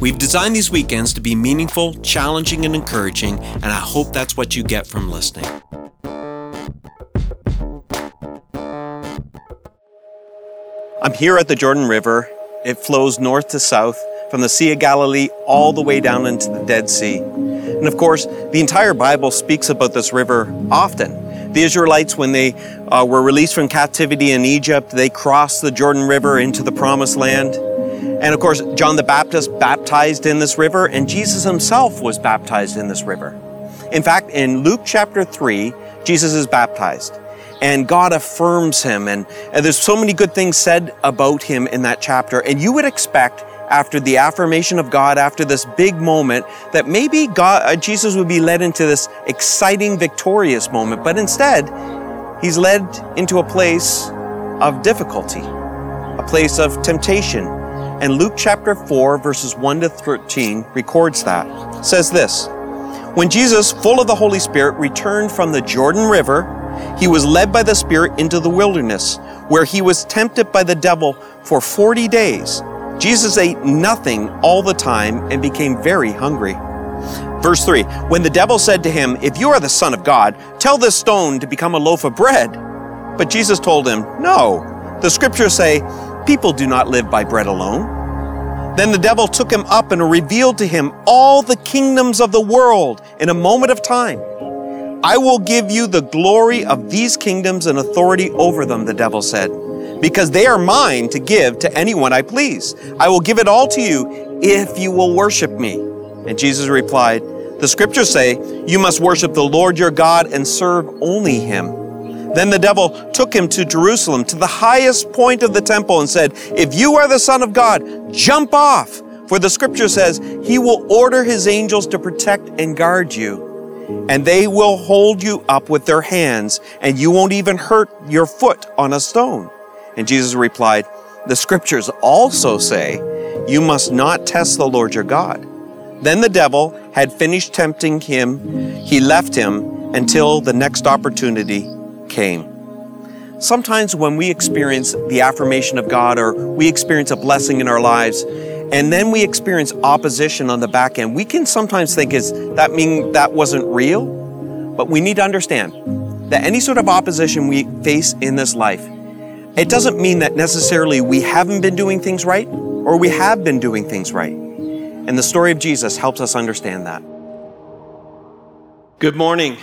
We've designed these weekends to be meaningful, challenging, and encouraging, and I hope that's what you get from listening. I'm here at the Jordan River. It flows north to south from the Sea of Galilee all the way down into the Dead Sea. And of course, the entire Bible speaks about this river often. The Israelites, when they uh, were released from captivity in Egypt, they crossed the Jordan River into the Promised Land. And of course, John the Baptist baptized in this river, and Jesus himself was baptized in this river. In fact, in Luke chapter 3, Jesus is baptized, and God affirms him, and, and there's so many good things said about him in that chapter. And you would expect, after the affirmation of God, after this big moment, that maybe God, uh, Jesus would be led into this exciting, victorious moment, but instead, he's led into a place of difficulty, a place of temptation and Luke chapter 4, verses 1 to 13 records that. It says this When Jesus, full of the Holy Spirit, returned from the Jordan River, he was led by the Spirit into the wilderness, where he was tempted by the devil for 40 days. Jesus ate nothing all the time and became very hungry. Verse 3 When the devil said to him, If you are the Son of God, tell this stone to become a loaf of bread. But Jesus told him, No. The scriptures say, People do not live by bread alone. Then the devil took him up and revealed to him all the kingdoms of the world in a moment of time. I will give you the glory of these kingdoms and authority over them, the devil said, because they are mine to give to anyone I please. I will give it all to you if you will worship me. And Jesus replied, The scriptures say, You must worship the Lord your God and serve only him. Then the devil took him to Jerusalem, to the highest point of the temple, and said, If you are the Son of God, jump off. For the scripture says, He will order His angels to protect and guard you, and they will hold you up with their hands, and you won't even hurt your foot on a stone. And Jesus replied, The scriptures also say, You must not test the Lord your God. Then the devil had finished tempting him. He left him until the next opportunity came. Sometimes when we experience the affirmation of God or we experience a blessing in our lives, and then we experience opposition on the back end, we can sometimes think, is that mean that wasn't real? But we need to understand that any sort of opposition we face in this life, it doesn't mean that necessarily we haven't been doing things right or we have been doing things right. And the story of Jesus helps us understand that. Good morning.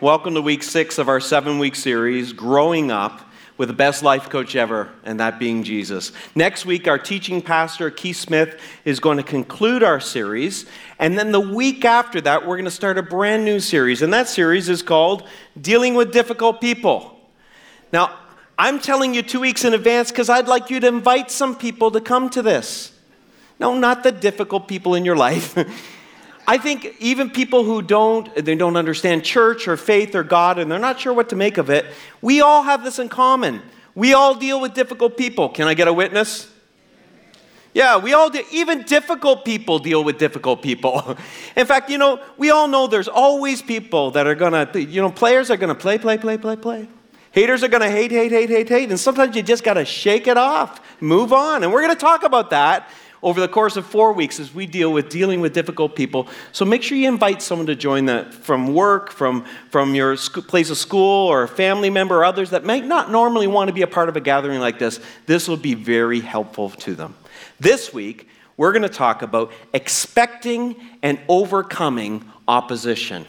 Welcome to week six of our seven week series, Growing Up with the best life coach ever, and that being Jesus. Next week, our teaching pastor, Keith Smith, is going to conclude our series. And then the week after that, we're going to start a brand new series. And that series is called Dealing with Difficult People. Now, I'm telling you two weeks in advance because I'd like you to invite some people to come to this. No, not the difficult people in your life. I think even people who don't they don't understand church or faith or God and they're not sure what to make of it, we all have this in common. We all deal with difficult people. Can I get a witness? Yeah, we all do. Even difficult people deal with difficult people. In fact, you know, we all know there's always people that are gonna, you know, players are gonna play, play, play, play, play. Haters are gonna hate, hate, hate, hate, hate. And sometimes you just gotta shake it off, move on. And we're gonna talk about that over the course of four weeks as we deal with dealing with difficult people. So make sure you invite someone to join that from work, from, from your place of school, or a family member, or others that might not normally want to be a part of a gathering like this. This will be very helpful to them. This week, we're going to talk about expecting and overcoming opposition.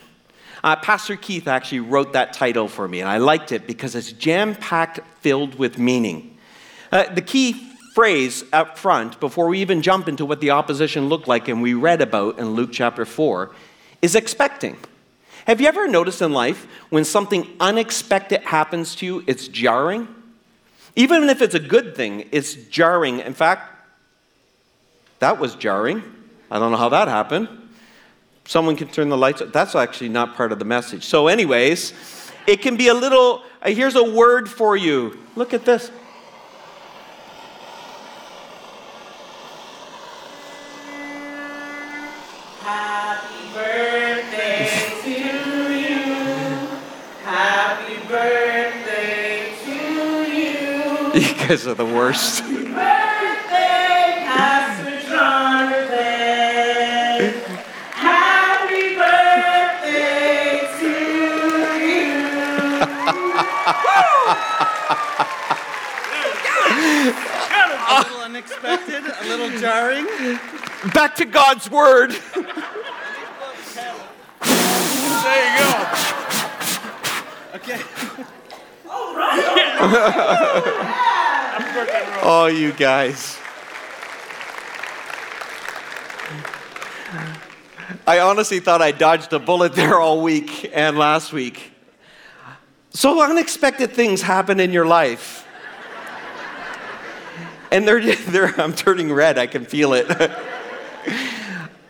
Uh, Pastor Keith actually wrote that title for me, and I liked it because it's jam packed, filled with meaning. Uh, the key phrase up front, before we even jump into what the opposition looked like and we read about in Luke chapter 4, is expecting. Have you ever noticed in life when something unexpected happens to you, it's jarring? Even if it's a good thing, it's jarring. In fact, that was jarring. I don't know how that happened. Someone can turn the lights. That's actually not part of the message. So, anyways, it can be a little, uh, here's a word for you. Look at this. Happy birthday to you. Happy birthday to you. You guys are the worst. Birthday, Pastor Jonathan. Happy birthday to you A little unexpected, a little jarring. Back to God's word. There you go. Okay. All right. Oh, you guys. I honestly thought I dodged a bullet there all week and last week. So unexpected things happen in your life. And they're, they're I'm turning red, I can feel it.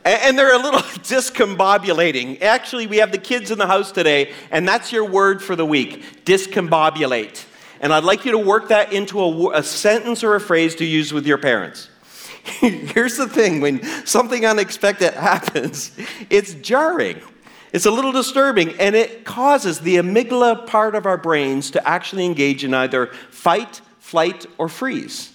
And they're a little discombobulating. Actually, we have the kids in the house today, and that's your word for the week discombobulate. And I'd like you to work that into a, a sentence or a phrase to use with your parents. Here's the thing when something unexpected happens, it's jarring. It's a little disturbing, and it causes the amygdala part of our brains to actually engage in either fight, flight, or freeze.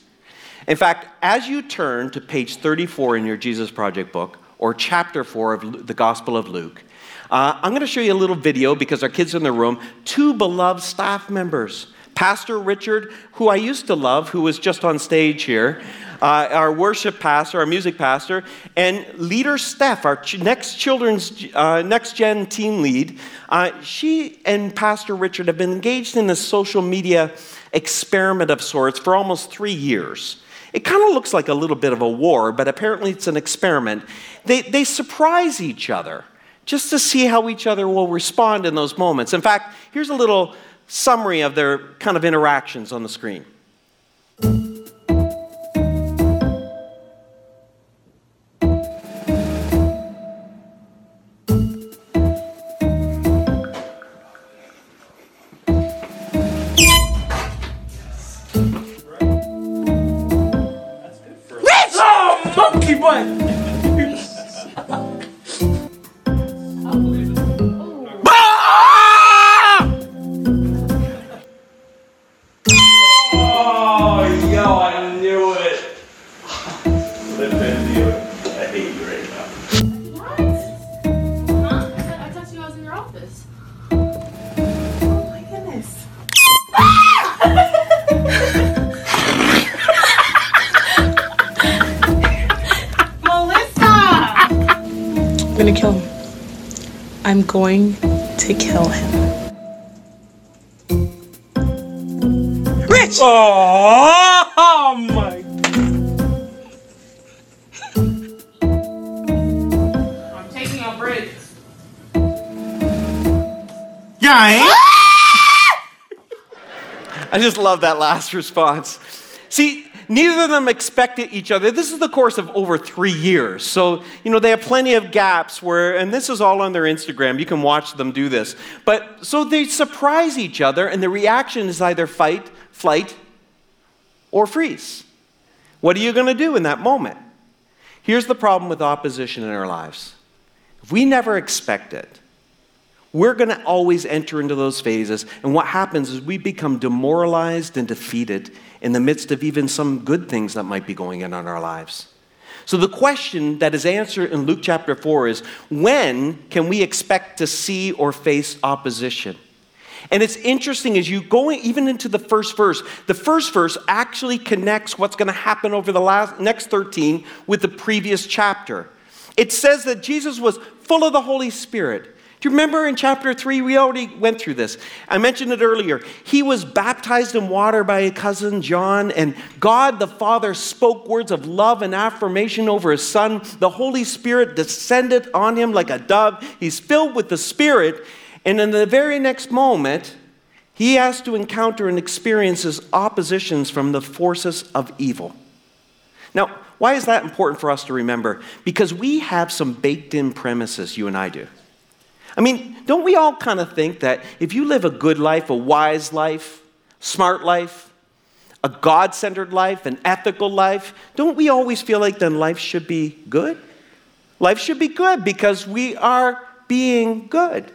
In fact, as you turn to page 34 in your Jesus Project book, or chapter 4 of the Gospel of Luke, uh, I'm going to show you a little video because our kids in the room. Two beloved staff members. Pastor Richard, who I used to love, who was just on stage here, uh, our worship pastor, our music pastor, and leader Steph, our ch- next children's, uh, next gen team lead. Uh, she and Pastor Richard have been engaged in this social media experiment of sorts for almost three years. It kind of looks like a little bit of a war, but apparently it's an experiment. They, they surprise each other just to see how each other will respond in those moments. In fact, here's a little summary of their kind of interactions on the screen. Rich! Oh, my. I'm taking a break. Yeah. I just love that last response. See, neither of them expected each other. This is the course of over three years. So, you know, they have plenty of gaps where, and this is all on their Instagram. You can watch them do this. But so they surprise each other, and the reaction is either fight, flight, or freeze. What are you going to do in that moment? Here's the problem with opposition in our lives if we never expect it, we're going to always enter into those phases. And what happens is we become demoralized and defeated in the midst of even some good things that might be going on in our lives. So, the question that is answered in Luke chapter 4 is when can we expect to see or face opposition? And it's interesting as you go even into the first verse, the first verse actually connects what's going to happen over the last, next 13 with the previous chapter. It says that Jesus was full of the Holy Spirit. Do you remember in chapter 3? We already went through this. I mentioned it earlier. He was baptized in water by a cousin, John, and God the Father spoke words of love and affirmation over his son. The Holy Spirit descended on him like a dove. He's filled with the Spirit. And in the very next moment, he has to encounter and experiences oppositions from the forces of evil. Now, Why is that important for us to remember? Because we have some baked in premises, you and I do. I mean, don't we all kind of think that if you live a good life, a wise life, smart life, a God centered life, an ethical life, don't we always feel like then life should be good? Life should be good because we are being good.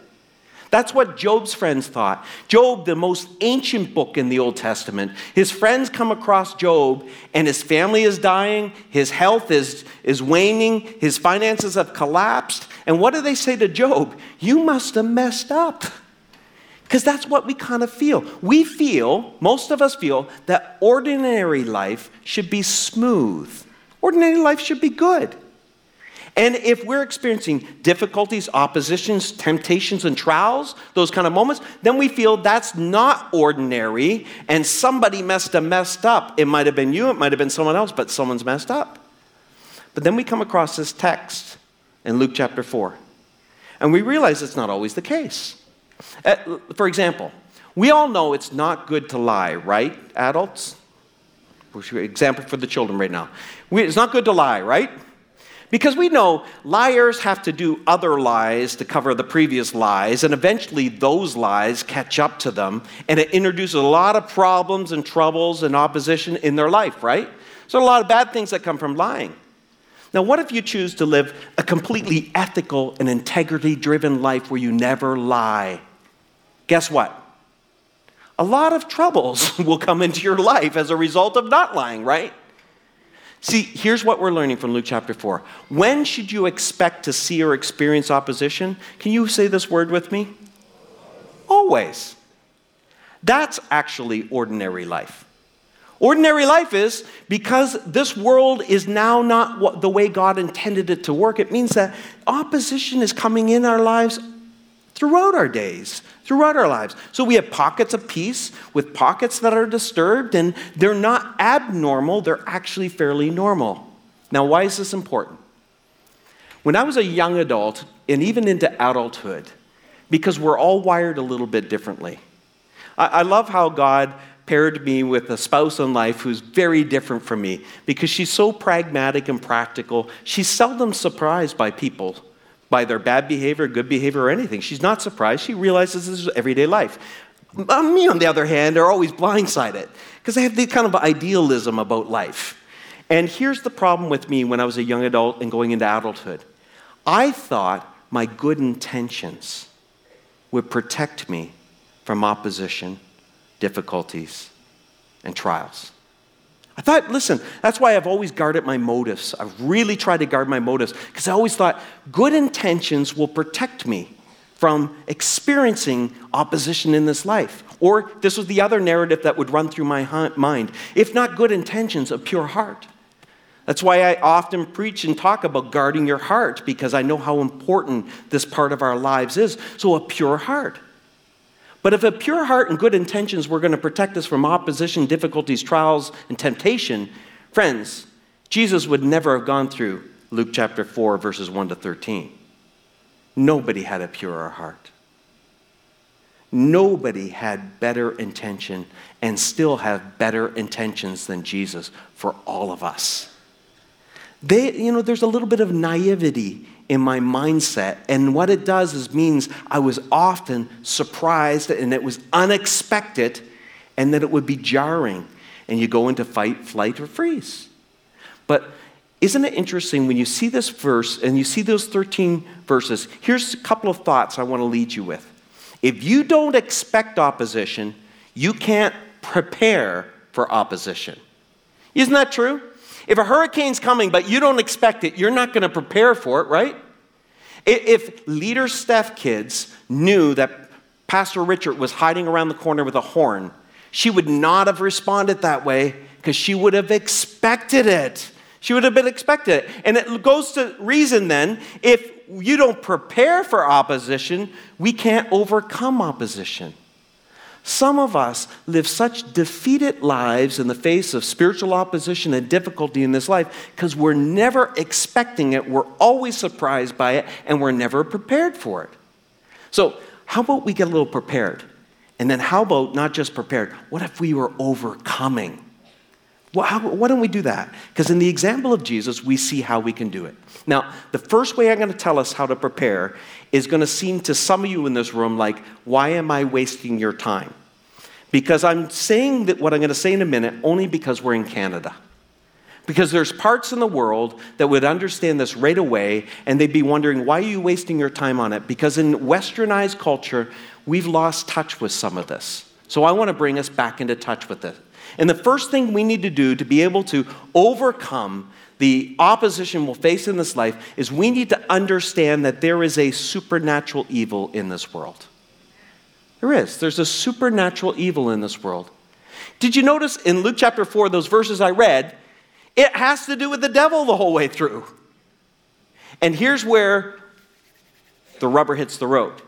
That's what Job's friends thought. Job, the most ancient book in the Old Testament, his friends come across Job, and his family is dying, his health is, is waning, his finances have collapsed. And what do they say to Job? You must have messed up. Because that's what we kind of feel. We feel, most of us feel, that ordinary life should be smooth, ordinary life should be good. And if we're experiencing difficulties, oppositions, temptations, and trials, those kind of moments, then we feel that's not ordinary and somebody messed have messed up. It might have been you, it might have been someone else, but someone's messed up. But then we come across this text in Luke chapter 4, and we realize it's not always the case. Uh, for example, we all know it's not good to lie, right, adults? Example for the children right now. it's not good to lie, right? Because we know liars have to do other lies to cover the previous lies, and eventually those lies catch up to them, and it introduces a lot of problems and troubles and opposition in their life, right? So, a lot of bad things that come from lying. Now, what if you choose to live a completely ethical and integrity driven life where you never lie? Guess what? A lot of troubles will come into your life as a result of not lying, right? See, here's what we're learning from Luke chapter 4. When should you expect to see or experience opposition? Can you say this word with me? Always. That's actually ordinary life. Ordinary life is because this world is now not what, the way God intended it to work. It means that opposition is coming in our lives throughout our days, throughout our lives. So we have pockets of peace with pockets that are disturbed, and they're not abnormal, they're actually fairly normal. Now, why is this important? When I was a young adult, and even into adulthood, because we're all wired a little bit differently. I, I love how God paired me with a spouse in life who's very different from me because she's so pragmatic and practical. She's seldom surprised by people by their bad behavior, good behavior, or anything. She's not surprised. She realizes this is everyday life. Um, me, on the other hand, are always blindsided because I have the kind of idealism about life. And here's the problem with me when I was a young adult and going into adulthood I thought my good intentions would protect me from opposition, difficulties, and trials. I thought, listen, that's why I've always guarded my motives. I've really tried to guard my motives because I always thought good intentions will protect me from experiencing opposition in this life. Or this was the other narrative that would run through my mind. If not good intentions, a pure heart. That's why I often preach and talk about guarding your heart because I know how important this part of our lives is. So, a pure heart. But if a pure heart and good intentions were going to protect us from opposition, difficulties, trials, and temptation, friends, Jesus would never have gone through Luke chapter 4, verses 1 to 13. Nobody had a purer heart. Nobody had better intention and still have better intentions than Jesus for all of us. They, you know, there's a little bit of naivety in my mindset. And what it does is means I was often surprised and it was unexpected and that it would be jarring. And you go into fight, flight, or freeze. But isn't it interesting when you see this verse and you see those 13 verses? Here's a couple of thoughts I want to lead you with. If you don't expect opposition, you can't prepare for opposition. Isn't that true? If a hurricane's coming, but you don't expect it, you're not going to prepare for it, right? If leader Steph kids knew that Pastor Richard was hiding around the corner with a horn, she would not have responded that way because she would have expected it. She would have been expected it. And it goes to reason then if you don't prepare for opposition, we can't overcome opposition. Some of us live such defeated lives in the face of spiritual opposition and difficulty in this life because we're never expecting it, we're always surprised by it, and we're never prepared for it. So, how about we get a little prepared? And then, how about not just prepared? What if we were overcoming? Well, how, why don't we do that? Because in the example of Jesus, we see how we can do it. Now, the first way I'm going to tell us how to prepare is going to seem to some of you in this room like, why am I wasting your time? Because I'm saying that what I'm going to say in a minute only because we're in Canada. Because there's parts in the world that would understand this right away and they'd be wondering, why are you wasting your time on it? Because in westernized culture, we've lost touch with some of this. So I want to bring us back into touch with it. And the first thing we need to do to be able to overcome the opposition we'll face in this life is we need to understand that there is a supernatural evil in this world. There is. There's a supernatural evil in this world. Did you notice in Luke chapter 4, those verses I read, it has to do with the devil the whole way through. And here's where the rubber hits the road.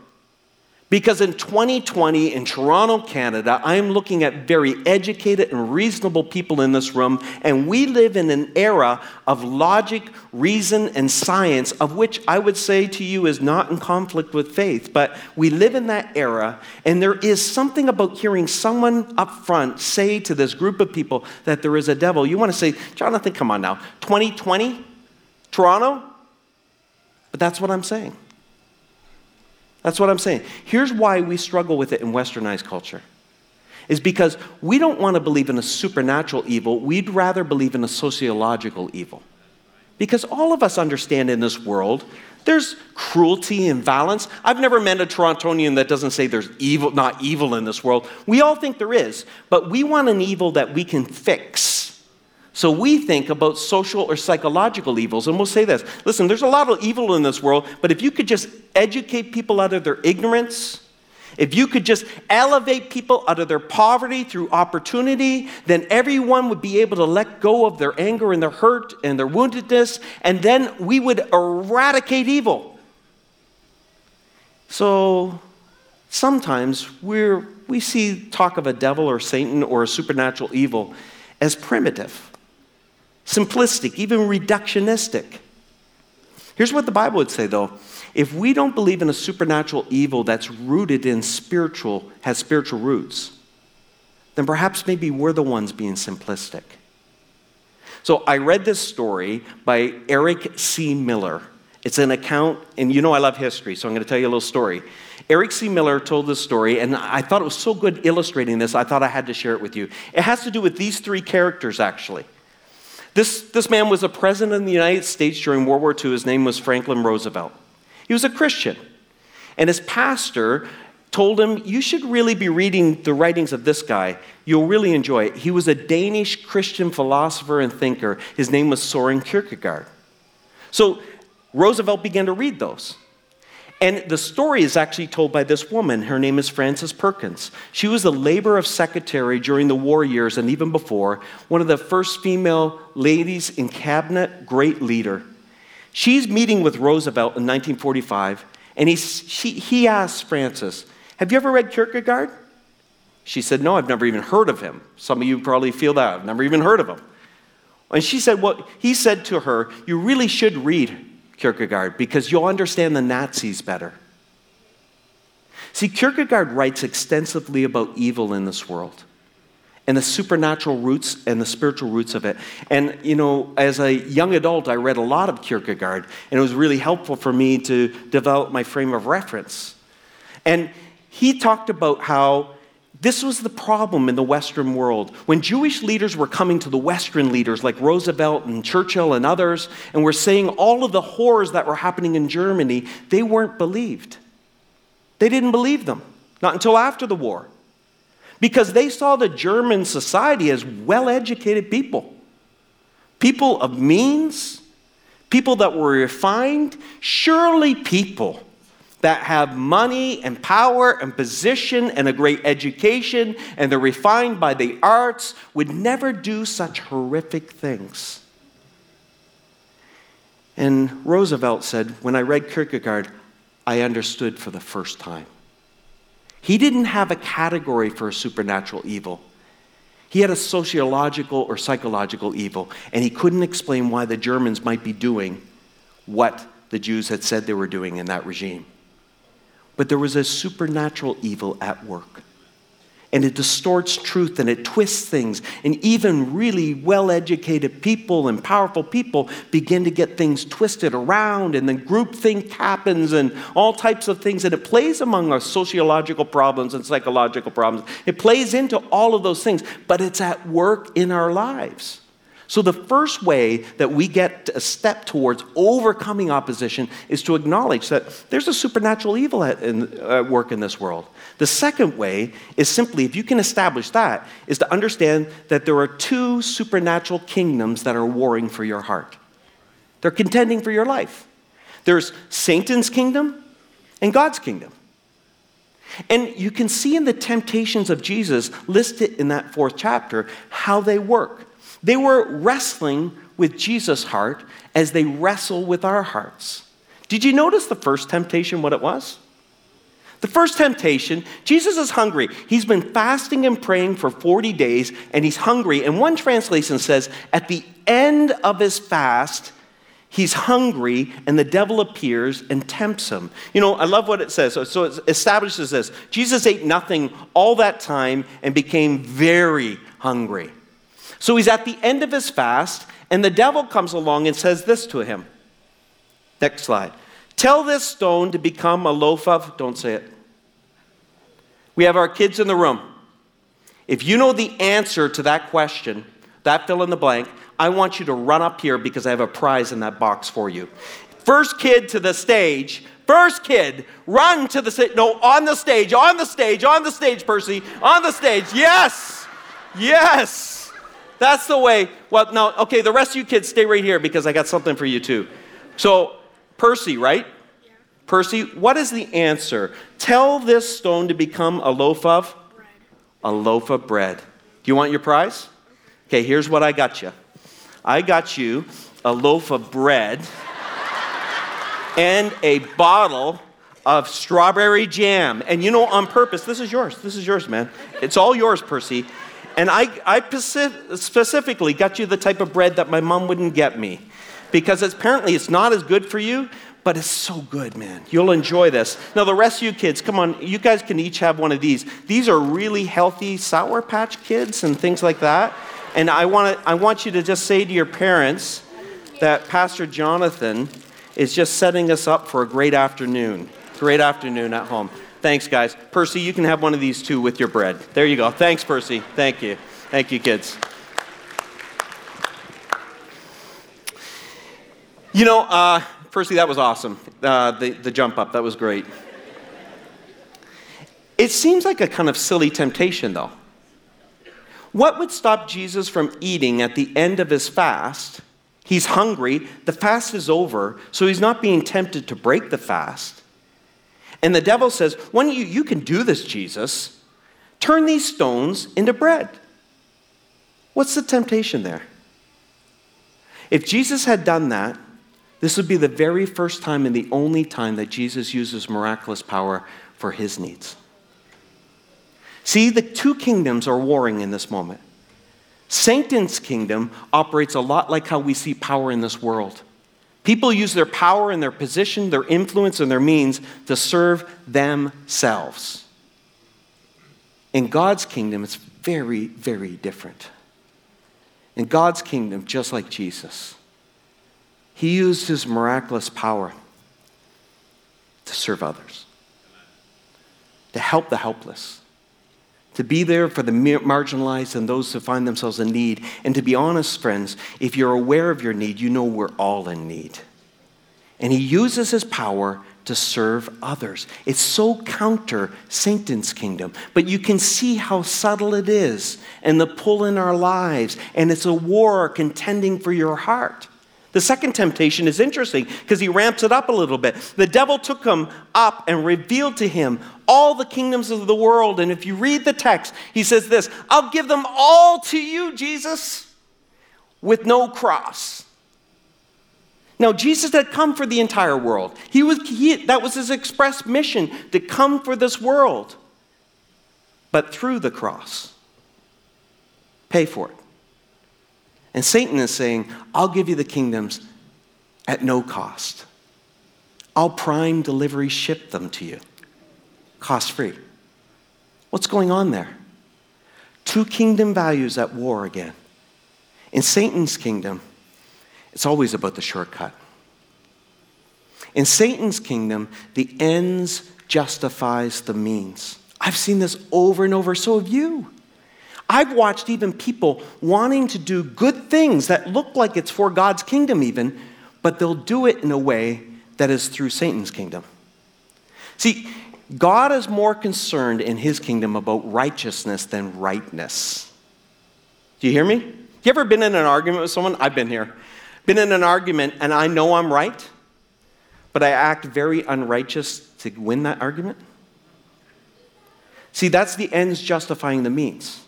Because in 2020 in Toronto, Canada, I'm looking at very educated and reasonable people in this room, and we live in an era of logic, reason, and science, of which I would say to you is not in conflict with faith. But we live in that era, and there is something about hearing someone up front say to this group of people that there is a devil. You want to say, Jonathan, come on now, 2020, Toronto? But that's what I'm saying. That's what I'm saying. Here's why we struggle with it in westernized culture. Is because we don't want to believe in a supernatural evil, we'd rather believe in a sociological evil. Because all of us understand in this world there's cruelty and violence. I've never met a Torontonian that doesn't say there's evil, not evil in this world. We all think there is, but we want an evil that we can fix so we think about social or psychological evils, and we'll say this listen, there's a lot of evil in this world, but if you could just educate people out of their ignorance, if you could just elevate people out of their poverty through opportunity, then everyone would be able to let go of their anger and their hurt and their woundedness, and then we would eradicate evil. So sometimes we're, we see talk of a devil or Satan or a supernatural evil as primitive simplistic, even reductionistic. Here's what the Bible would say though. If we don't believe in a supernatural evil that's rooted in spiritual, has spiritual roots, then perhaps maybe we're the ones being simplistic. So I read this story by Eric C. Miller. It's an account, and you know I love history, so I'm going to tell you a little story. Eric C. Miller told this story, and I thought it was so good illustrating this, I thought I had to share it with you. It has to do with these three characters, actually. This, this man was a president of the United States during World War II. His name was Franklin Roosevelt. He was a Christian. And his pastor told him, You should really be reading the writings of this guy. You'll really enjoy it. He was a Danish Christian philosopher and thinker. His name was Soren Kierkegaard. So Roosevelt began to read those. And the story is actually told by this woman. Her name is Frances Perkins. She was the labor of secretary during the war years and even before, one of the first female ladies in cabinet, great leader. She's meeting with Roosevelt in 1945, and he, she, he asks Frances, Have you ever read Kierkegaard? She said, No, I've never even heard of him. Some of you probably feel that. I've never even heard of him. And she said, Well, he said to her, You really should read Kierkegaard because you'll understand the Nazis better. See, Kierkegaard writes extensively about evil in this world and the supernatural roots and the spiritual roots of it. And, you know, as a young adult, I read a lot of Kierkegaard, and it was really helpful for me to develop my frame of reference. And he talked about how this was the problem in the Western world. When Jewish leaders were coming to the Western leaders like Roosevelt and Churchill and others, and were saying all of the horrors that were happening in Germany, they weren't believed. They didn't believe them, not until after the war. Because they saw the German society as well educated people, people of means, people that were refined, surely people that have money and power and position and a great education and they're refined by the arts would never do such horrific things. And Roosevelt said, When I read Kierkegaard, I understood for the first time. He didn't have a category for a supernatural evil. He had a sociological or psychological evil, and he couldn't explain why the Germans might be doing what the Jews had said they were doing in that regime. But there was a supernatural evil at work. and it distorts truth and it twists things. And even really well educated people and powerful people begin to get things twisted around, and then groupthink happens and all types of things. And it plays among our sociological problems and psychological problems. It plays into all of those things, but it's at work in our lives. So, the first way that we get a step towards overcoming opposition is to acknowledge that there's a supernatural evil at, in, work in this world. The second way is simply, if you can establish that, is to understand that there are two supernatural kingdoms that are warring for your heart. They're contending for your life. There's Satan's kingdom and God's kingdom. And you can see in the temptations of Jesus listed in that fourth chapter how they work. They were wrestling with Jesus' heart as they wrestle with our hearts. Did you notice the first temptation, what it was? The first temptation, Jesus is hungry. He's been fasting and praying for 40 days, and he's hungry. And one translation says, at the end of his fast, he's hungry, and the devil appears and tempts him. You know, I love what it says. So, it establishes this Jesus ate nothing all that time and became very hungry. So he's at the end of his fast, and the devil comes along and says this to him. Next slide. Tell this stone to become a loaf of, don't say it. We have our kids in the room. If you know the answer to that question, that fill in the blank, I want you to run up here because I have a prize in that box for you. First kid to the stage, first kid, run to the stage. No, on the stage, on the stage, on the stage, Percy, on the stage. Yes, yes. That's the way. Well, now, okay, the rest of you kids stay right here because I got something for you too. So, Percy, right? Yeah. Percy, what is the answer? Tell this stone to become a loaf of? Bread. A loaf of bread. Do you want your prize? Okay, here's what I got you. I got you a loaf of bread and a bottle of strawberry jam. And you know, on purpose, this is yours. This is yours, man. It's all yours, Percy. And I, I specifically got you the type of bread that my mom wouldn't get me because apparently it's not as good for you, but it's so good, man. You'll enjoy this. Now, the rest of you kids, come on, you guys can each have one of these. These are really healthy Sour Patch kids and things like that. And I, wanna, I want you to just say to your parents that Pastor Jonathan is just setting us up for a great afternoon. Great afternoon at home. Thanks, guys. Percy, you can have one of these too with your bread. There you go. Thanks, Percy. Thank you. Thank you, kids. You know, uh, Percy, that was awesome. Uh, the, the jump up, that was great. It seems like a kind of silly temptation, though. What would stop Jesus from eating at the end of his fast? He's hungry, the fast is over, so he's not being tempted to break the fast. And the devil says, When you, you can do this, Jesus, turn these stones into bread. What's the temptation there? If Jesus had done that, this would be the very first time and the only time that Jesus uses miraculous power for his needs. See, the two kingdoms are warring in this moment. Satan's kingdom operates a lot like how we see power in this world. People use their power and their position, their influence, and their means to serve themselves. In God's kingdom, it's very, very different. In God's kingdom, just like Jesus, he used his miraculous power to serve others, to help the helpless, to be there for the marginalized and those who find themselves in need. And to be honest, friends, if you're aware of your need, you know we're all in need. And he uses his power to serve others. It's so counter Satan's kingdom, but you can see how subtle it is and the pull in our lives, and it's a war contending for your heart. The second temptation is interesting because he ramps it up a little bit. The devil took him up and revealed to him all the kingdoms of the world. And if you read the text, he says this I'll give them all to you, Jesus, with no cross. Now, Jesus had come for the entire world. He was, he, that was his express mission to come for this world, but through the cross. Pay for it. And Satan is saying, I'll give you the kingdoms at no cost. I'll prime delivery ship them to you, cost free. What's going on there? Two kingdom values at war again. In Satan's kingdom, it's always about the shortcut. In Satan's kingdom, the ends justifies the means. I've seen this over and over, so have you. I've watched even people wanting to do good things that look like it's for God's kingdom, even, but they'll do it in a way that is through Satan's kingdom. See, God is more concerned in his kingdom about righteousness than rightness. Do you hear me? You ever been in an argument with someone? I've been here. Been in an argument and I know I'm right, but I act very unrighteous to win that argument? See, that's the ends justifying the means.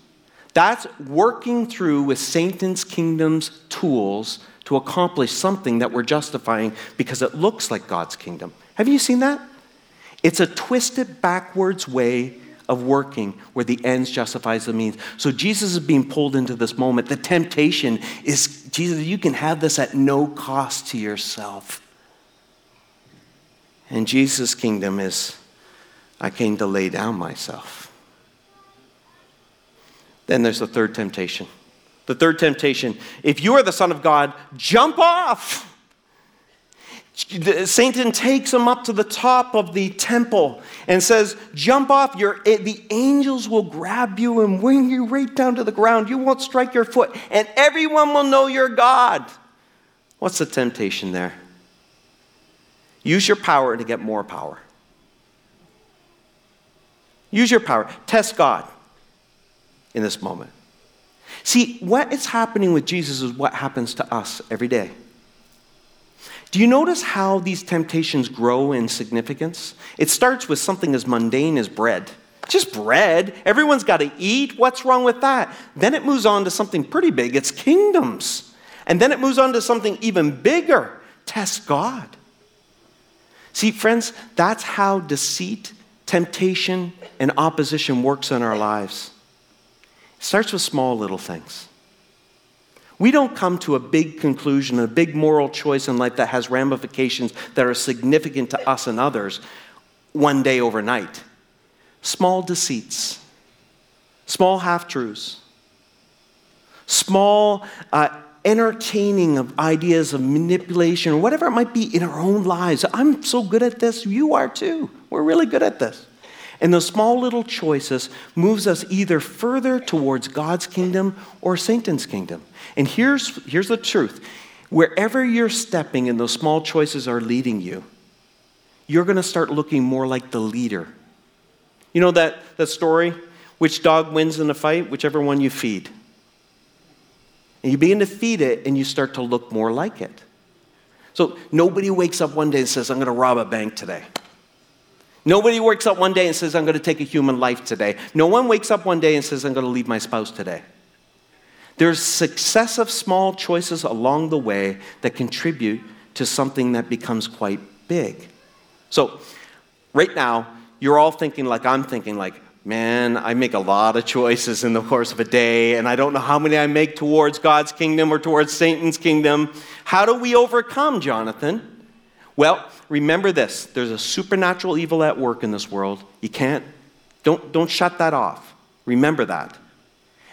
That's working through with Satan's kingdom's tools to accomplish something that we're justifying because it looks like God's kingdom. Have you seen that? It's a twisted backwards way of working where the ends justifies the means. So Jesus is being pulled into this moment. The temptation is Jesus, you can have this at no cost to yourself. And Jesus' kingdom is I came to lay down myself. Then there's the third temptation. The third temptation if you are the Son of God, jump off. Satan takes him up to the top of the temple and says, Jump off. Your, the angels will grab you and bring you right down to the ground. You won't strike your foot, and everyone will know you're God. What's the temptation there? Use your power to get more power. Use your power. Test God in this moment. See, what is happening with Jesus is what happens to us every day. Do you notice how these temptations grow in significance? It starts with something as mundane as bread. Just bread. Everyone's got to eat. What's wrong with that? Then it moves on to something pretty big it's kingdoms. And then it moves on to something even bigger test God. See, friends, that's how deceit, temptation, and opposition works in our lives. Starts with small little things. We don't come to a big conclusion, a big moral choice in life that has ramifications that are significant to us and others one day overnight. Small deceits, small half truths, small uh, entertaining of ideas of manipulation or whatever it might be in our own lives. I'm so good at this, you are too. We're really good at this. And those small little choices moves us either further towards God's kingdom or Satan's kingdom. And here's, here's the truth wherever you're stepping and those small choices are leading you, you're going to start looking more like the leader. You know that, that story? Which dog wins in a fight? Whichever one you feed. And you begin to feed it and you start to look more like it. So nobody wakes up one day and says, I'm going to rob a bank today. Nobody wakes up one day and says, I'm going to take a human life today. No one wakes up one day and says, I'm going to leave my spouse today. There's successive small choices along the way that contribute to something that becomes quite big. So, right now, you're all thinking like I'm thinking, like, man, I make a lot of choices in the course of a day, and I don't know how many I make towards God's kingdom or towards Satan's kingdom. How do we overcome, Jonathan? Well, remember this there's a supernatural evil at work in this world. You can't, don't, don't shut that off. Remember that.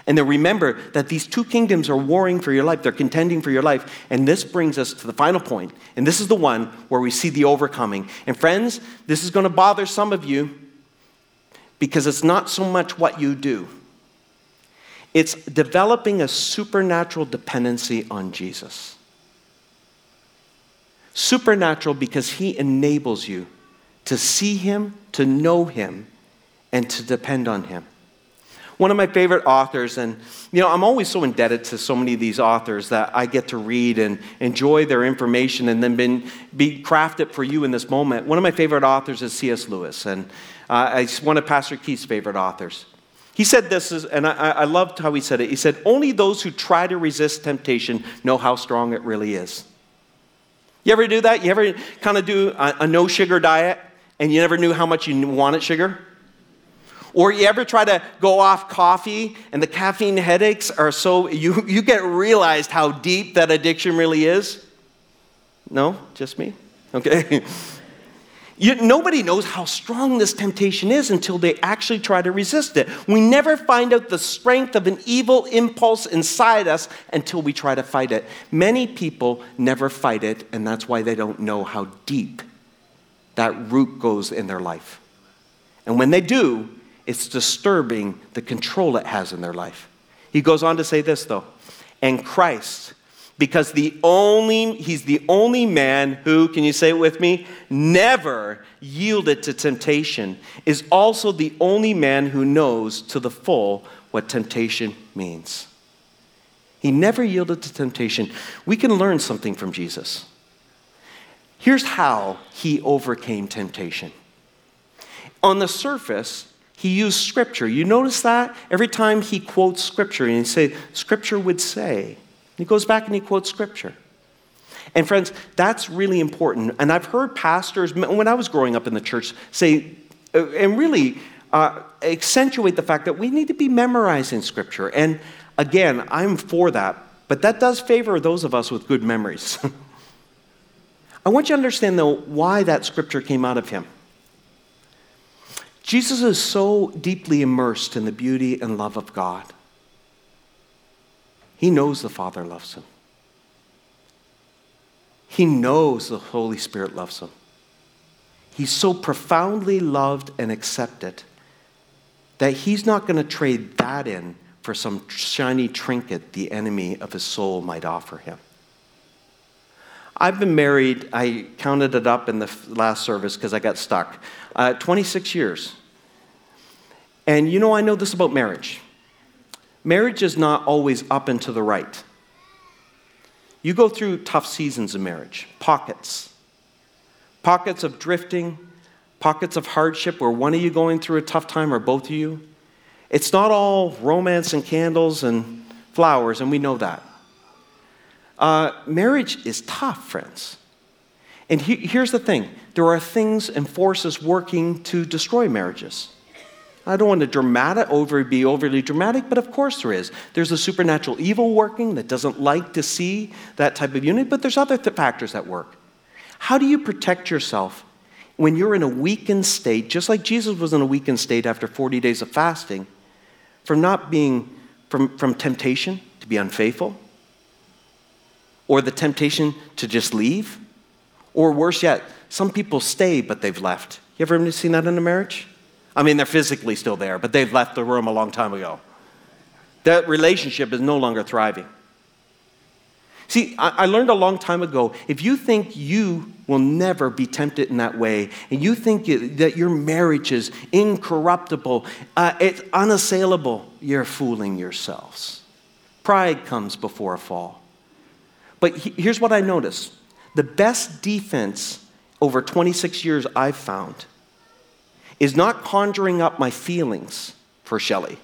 And then remember that these two kingdoms are warring for your life, they're contending for your life. And this brings us to the final point, and this is the one where we see the overcoming. And friends, this is going to bother some of you because it's not so much what you do, it's developing a supernatural dependency on Jesus. Supernatural because he enables you to see him, to know him, and to depend on him. One of my favorite authors, and you know, I'm always so indebted to so many of these authors that I get to read and enjoy their information and then been, be crafted for you in this moment. One of my favorite authors is C.S. Lewis, and uh, it's one of Pastor Keith's favorite authors. He said this, is, and I, I loved how he said it. He said, Only those who try to resist temptation know how strong it really is. You ever do that? You ever kind of do a, a no sugar diet and you never knew how much you wanted sugar? Or you ever try to go off coffee and the caffeine headaches are so, you, you get realized how deep that addiction really is? No? Just me? Okay. You, nobody knows how strong this temptation is until they actually try to resist it. We never find out the strength of an evil impulse inside us until we try to fight it. Many people never fight it, and that's why they don't know how deep that root goes in their life. And when they do, it's disturbing the control it has in their life. He goes on to say this, though. And Christ, because the only he's the only man who can you say it with me never yielded to temptation is also the only man who knows to the full what temptation means. He never yielded to temptation. We can learn something from jesus. Here's how he overcame temptation. On the surface he used scripture. You notice that? Every time he quotes scripture and he say scripture would say he goes back and he quotes scripture. And friends, that's really important. And I've heard pastors, when I was growing up in the church, say, uh, and really uh, accentuate the fact that we need to be memorizing scripture. And again, I'm for that, but that does favor those of us with good memories. I want you to understand, though, why that scripture came out of him. Jesus is so deeply immersed in the beauty and love of God he knows the Father loves him. He knows the Holy Spirit loves him. He's so profoundly loved and accepted that he's not going to trade that in for some shiny trinket the enemy of his soul might offer him. I've been married, I counted it up in the last service because I got stuck, uh, 26 years. And you know, I know this about marriage. Marriage is not always up and to the right. You go through tough seasons of marriage, pockets. Pockets of drifting, pockets of hardship where one of you going through a tough time or both of you. It's not all romance and candles and flowers, and we know that. Uh, marriage is tough, friends. And he, here's the thing there are things and forces working to destroy marriages. I don't want to dramatic, over, be overly dramatic, but of course there is. There's a supernatural evil working that doesn't like to see that type of unity, but there's other th- factors that work. How do you protect yourself when you're in a weakened state, just like Jesus was in a weakened state after 40 days of fasting, from not being, from, from temptation to be unfaithful, or the temptation to just leave, or worse yet, some people stay but they've left. You ever seen that in a marriage? I mean, they're physically still there, but they've left the room a long time ago. That relationship is no longer thriving. See, I, learned a long time ago if you think you will never be tempted in that way, and you think that your marriage is incorruptible, uh, it's unassailable, you're fooling yourselves. Pride comes before a fall. But here's what I noticed the best defense over 26 years I've found is not conjuring up my feelings for Shelley.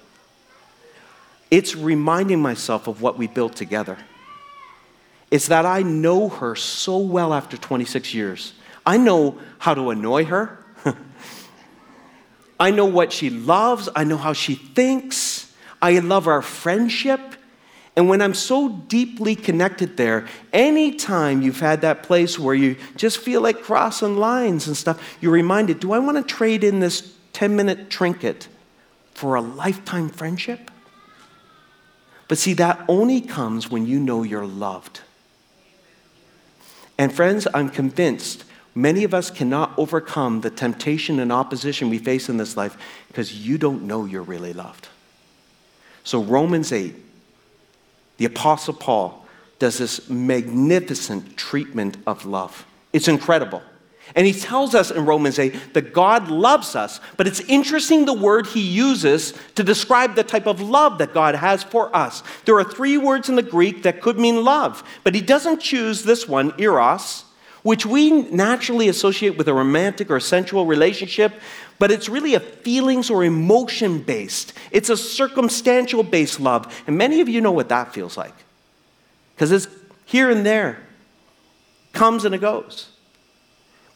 It's reminding myself of what we built together. It's that I know her so well after 26 years. I know how to annoy her. I know what she loves. I know how she thinks. I love our friendship. And when I'm so deeply connected there, anytime you've had that place where you just feel like crossing lines and stuff, you're reminded do I want to trade in this 10 minute trinket for a lifetime friendship? But see, that only comes when you know you're loved. And friends, I'm convinced many of us cannot overcome the temptation and opposition we face in this life because you don't know you're really loved. So, Romans 8 the Apostle Paul does this magnificent treatment of love. It's incredible. And he tells us in Romans 8 that God loves us, but it's interesting the word he uses to describe the type of love that God has for us. There are three words in the Greek that could mean love, but he doesn't choose this one, eros, which we naturally associate with a romantic or sensual relationship, but it's really a feelings or emotion based. It's a circumstantial based love. And many of you know what that feels like. Because it's here and there, comes and it goes.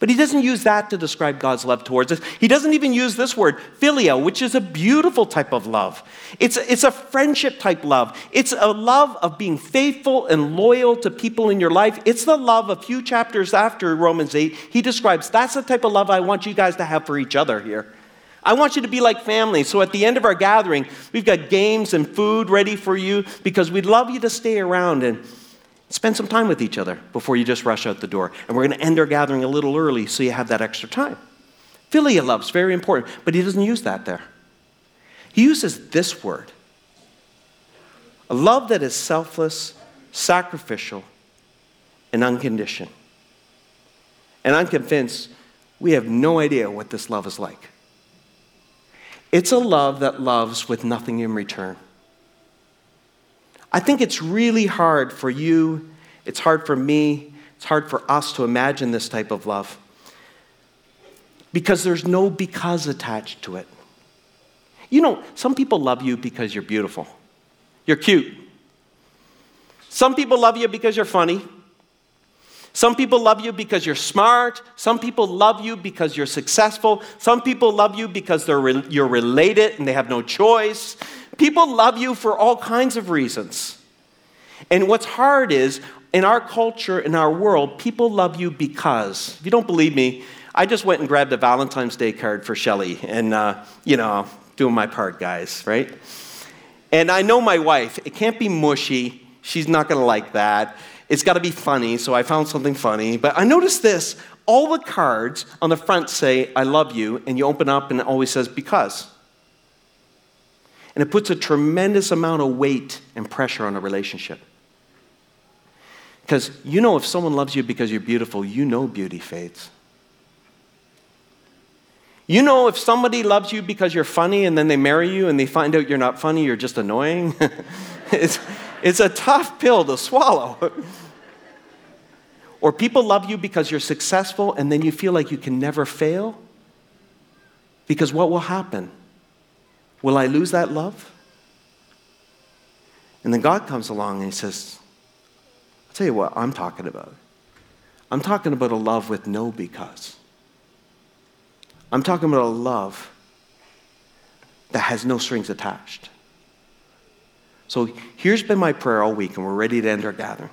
But he doesn't use that to describe God's love towards us. He doesn't even use this word, philia, which is a beautiful type of love. It's, it's a friendship type love. It's a love of being faithful and loyal to people in your life. It's the love a few chapters after Romans 8. He describes that's the type of love I want you guys to have for each other here. I want you to be like family. So at the end of our gathering, we've got games and food ready for you because we'd love you to stay around and Spend some time with each other before you just rush out the door. And we're going to end our gathering a little early so you have that extra time. Philia love's very important, but he doesn't use that there. He uses this word a love that is selfless, sacrificial, and unconditioned. And I'm convinced we have no idea what this love is like. It's a love that loves with nothing in return. I think it's really hard for you, it's hard for me, it's hard for us to imagine this type of love because there's no because attached to it. You know, some people love you because you're beautiful, you're cute. Some people love you because you're funny. Some people love you because you're smart. Some people love you because you're successful. Some people love you because re- you're related and they have no choice. People love you for all kinds of reasons. And what's hard is, in our culture, in our world, people love you because. If you don't believe me, I just went and grabbed a Valentine's Day card for Shelly, and, uh, you know, doing my part, guys, right? And I know my wife, it can't be mushy. She's not gonna like that. It's gotta be funny, so I found something funny. But I noticed this all the cards on the front say, I love you, and you open up and it always says, because. And it puts a tremendous amount of weight and pressure on a relationship. Because you know, if someone loves you because you're beautiful, you know beauty fades. You know, if somebody loves you because you're funny and then they marry you and they find out you're not funny, you're just annoying. it's, it's a tough pill to swallow. or people love you because you're successful and then you feel like you can never fail. Because what will happen? Will I lose that love? And then God comes along and He says, I'll tell you what I'm talking about. I'm talking about a love with no because. I'm talking about a love that has no strings attached. So here's been my prayer all week, and we're ready to end our gathering.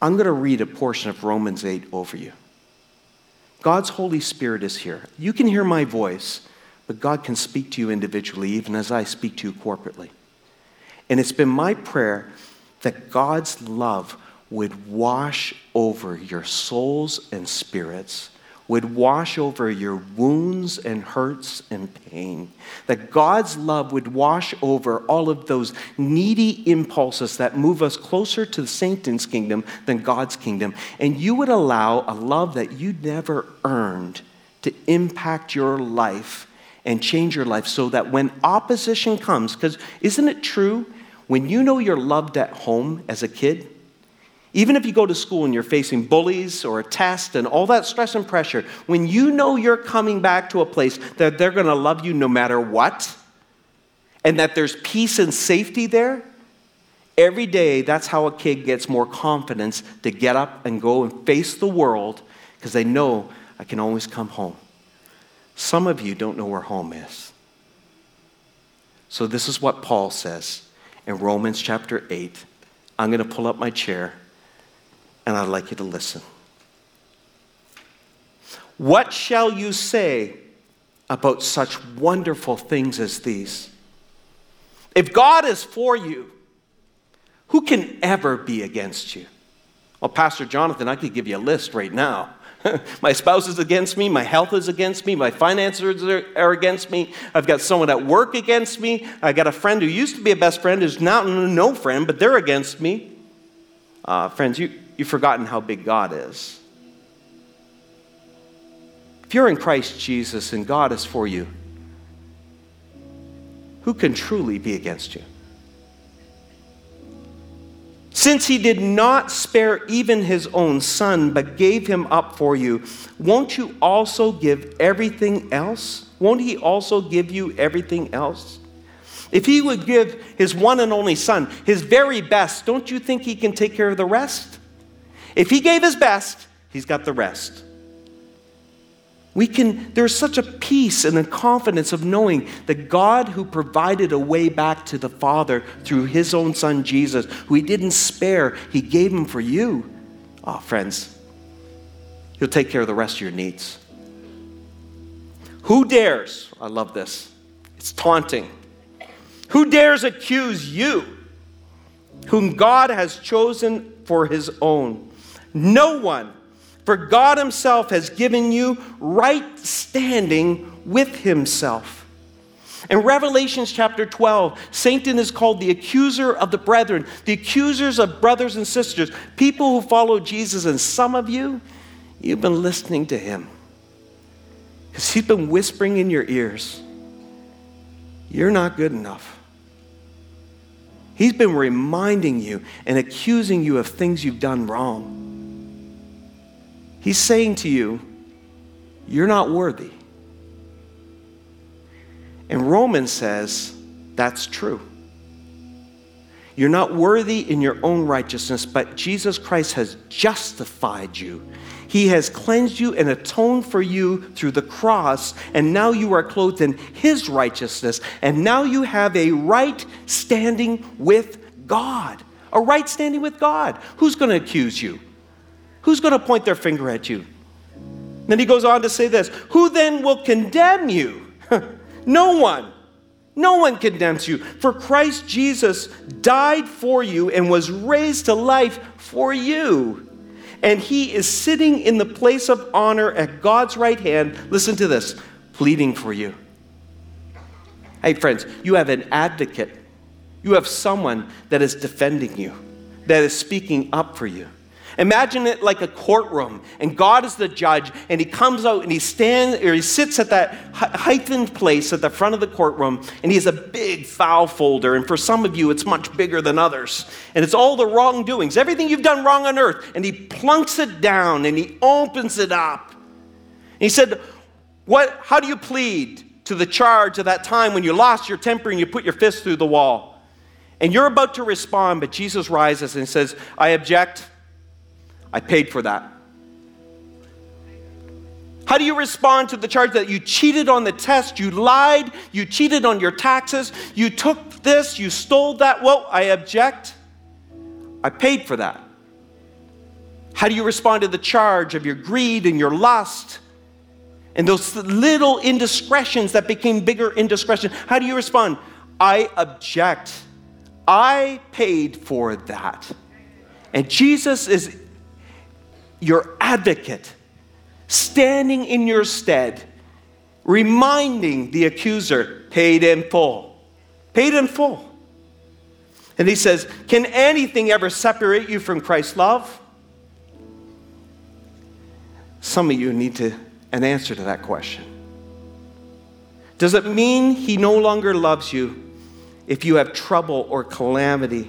I'm going to read a portion of Romans 8 over you. God's Holy Spirit is here. You can hear my voice, but God can speak to you individually, even as I speak to you corporately. And it's been my prayer that God's love would wash over your souls and spirits, would wash over your wounds and hurts and pain. That God's love would wash over all of those needy impulses that move us closer to Satan's kingdom than God's kingdom. And you would allow a love that you never earned to impact your life and change your life so that when opposition comes, because isn't it true? When you know you're loved at home as a kid, even if you go to school and you're facing bullies or a test and all that stress and pressure, when you know you're coming back to a place that they're going to love you no matter what, and that there's peace and safety there, every day that's how a kid gets more confidence to get up and go and face the world because they know I can always come home. Some of you don't know where home is. So, this is what Paul says in Romans chapter 8. I'm going to pull up my chair and I'd like you to listen. What shall you say about such wonderful things as these? If God is for you, who can ever be against you? Well, Pastor Jonathan, I could give you a list right now. my spouse is against me. My health is against me. My finances are, are, against me. I've got someone at work against me. I've got a friend who used to be a best friend who's now no friend, but they're against me. Uh, friends, you, you've forgotten how big God is. If you're in Christ Jesus and God is for you, who can truly be against you? Since he did not spare even his own son, but gave him up for you, won't you also give everything else? Won't he also give you everything else? If he would give his one and only son his very best, don't you think he can take care of the rest? If he gave his best, he's got the rest. We can, there's such a peace and a confidence of knowing that God, who provided a way back to the Father through his own Son Jesus, who he didn't spare, he gave him for you. Oh, friends, he'll take care of the rest of your needs. Who dares, I love this, it's taunting. Who dares accuse you, whom God has chosen for his own? No one. For God Himself has given you right standing with Himself. In Revelations chapter 12, Satan is called the accuser of the brethren, the accusers of brothers and sisters, people who follow Jesus. And some of you, you've been listening to him because he's been whispering in your ears, You're not good enough. He's been reminding you and accusing you of things you've done wrong. He's saying to you, You're not worthy. And Romans says that's true. You're not worthy in your own righteousness, but Jesus Christ has justified you. He has cleansed you and atoned for you through the cross, and now you are clothed in His righteousness, and now you have a right standing with God. A right standing with God. Who's going to accuse you? Who's going to point their finger at you? Then he goes on to say this Who then will condemn you? no one. No one condemns you. For Christ Jesus died for you and was raised to life for you. And he is sitting in the place of honor at God's right hand. Listen to this pleading for you. Hey, friends, you have an advocate. You have someone that is defending you, that is speaking up for you. Imagine it like a courtroom, and God is the judge, and He comes out and He stands or He sits at that heightened place at the front of the courtroom, and He has a big file folder. And for some of you, it's much bigger than others, and it's all the wrongdoings, everything you've done wrong on earth. And He plunks it down and He opens it up. And He said, "What? How do you plead to the charge of that time when you lost your temper and you put your fist through the wall?" And you're about to respond, but Jesus rises and says, "I object." I paid for that. How do you respond to the charge that you cheated on the test, you lied, you cheated on your taxes, you took this, you stole that? Well, I object. I paid for that. How do you respond to the charge of your greed and your lust and those little indiscretions that became bigger indiscretions? How do you respond? I object. I paid for that. And Jesus is your advocate, standing in your stead, reminding the accuser, paid in full. Paid in full. And he says, Can anything ever separate you from Christ's love? Some of you need to, an answer to that question. Does it mean he no longer loves you if you have trouble or calamity,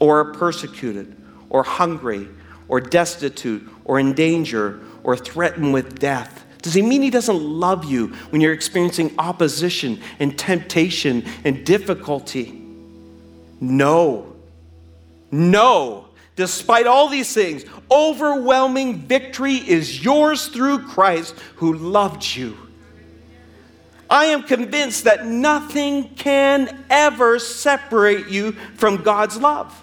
or are persecuted, or hungry, or destitute or in danger or threatened with death? Does he mean he doesn't love you when you're experiencing opposition and temptation and difficulty? No. No. Despite all these things, overwhelming victory is yours through Christ who loved you. I am convinced that nothing can ever separate you from God's love.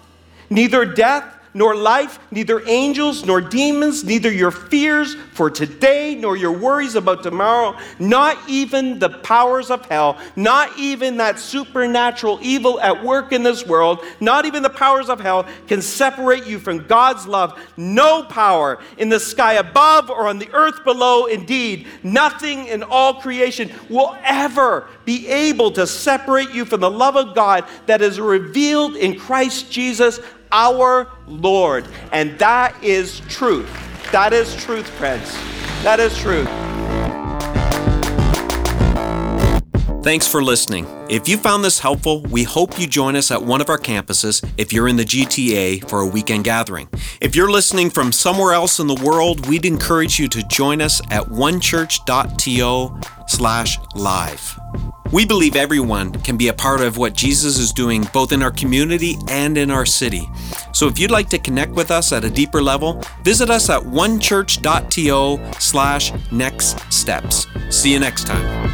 Neither death, nor life, neither angels nor demons, neither your fears for today nor your worries about tomorrow, not even the powers of hell, not even that supernatural evil at work in this world, not even the powers of hell can separate you from God's love. No power in the sky above or on the earth below, indeed, nothing in all creation will ever be able to separate you from the love of God that is revealed in Christ Jesus our Lord. And that is truth. That is truth, friends. That is truth. Thanks for listening. If you found this helpful, we hope you join us at one of our campuses if you're in the GTA for a weekend gathering. If you're listening from somewhere else in the world, we'd encourage you to join us at onechurch.to slash live. We believe everyone can be a part of what Jesus is doing both in our community and in our city. So if you'd like to connect with us at a deeper level, visit us at onechurch.to slash next steps. See you next time.